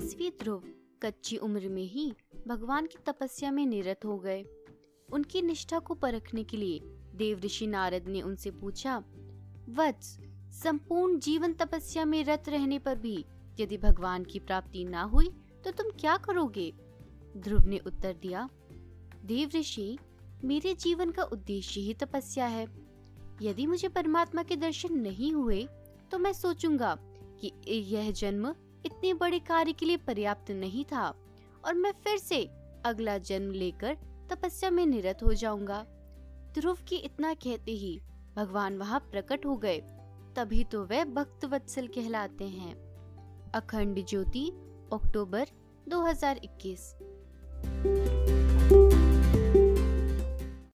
कि ध्रुव कच्ची उम्र में ही भगवान की तपस्या में निरत हो गए। उनकी निष्ठा को परखने के लिए देव ऋषि नारद ने उनसे पूछा, वत्स, संपूर्ण जीवन तपस्या में रत रहने पर भी यदि भगवान की प्राप्ति ना हुई तो तुम क्या करोगे? ध्रुव ने उत्तर दिया, देव ऋषि, मेरे जीवन का उद्देश्य ही तपस्या है। यदि मुझे परमात्मा के दर्शन नहीं हुए तो मैं सोचूँगा कि यह जन्म इतने बड़े कार्य के लिए पर्याप्त नहीं था और मैं फिर से अगला जन्म लेकर तपस्या में निरत हो जाऊँगा। ध्रुव की इतना कहते ही भगवान वहाँ प्रकट हो गए, तभी तो वह भक्त वत्सल कहलाते हैं। अखंड ज्योति, अक्टूबर 2021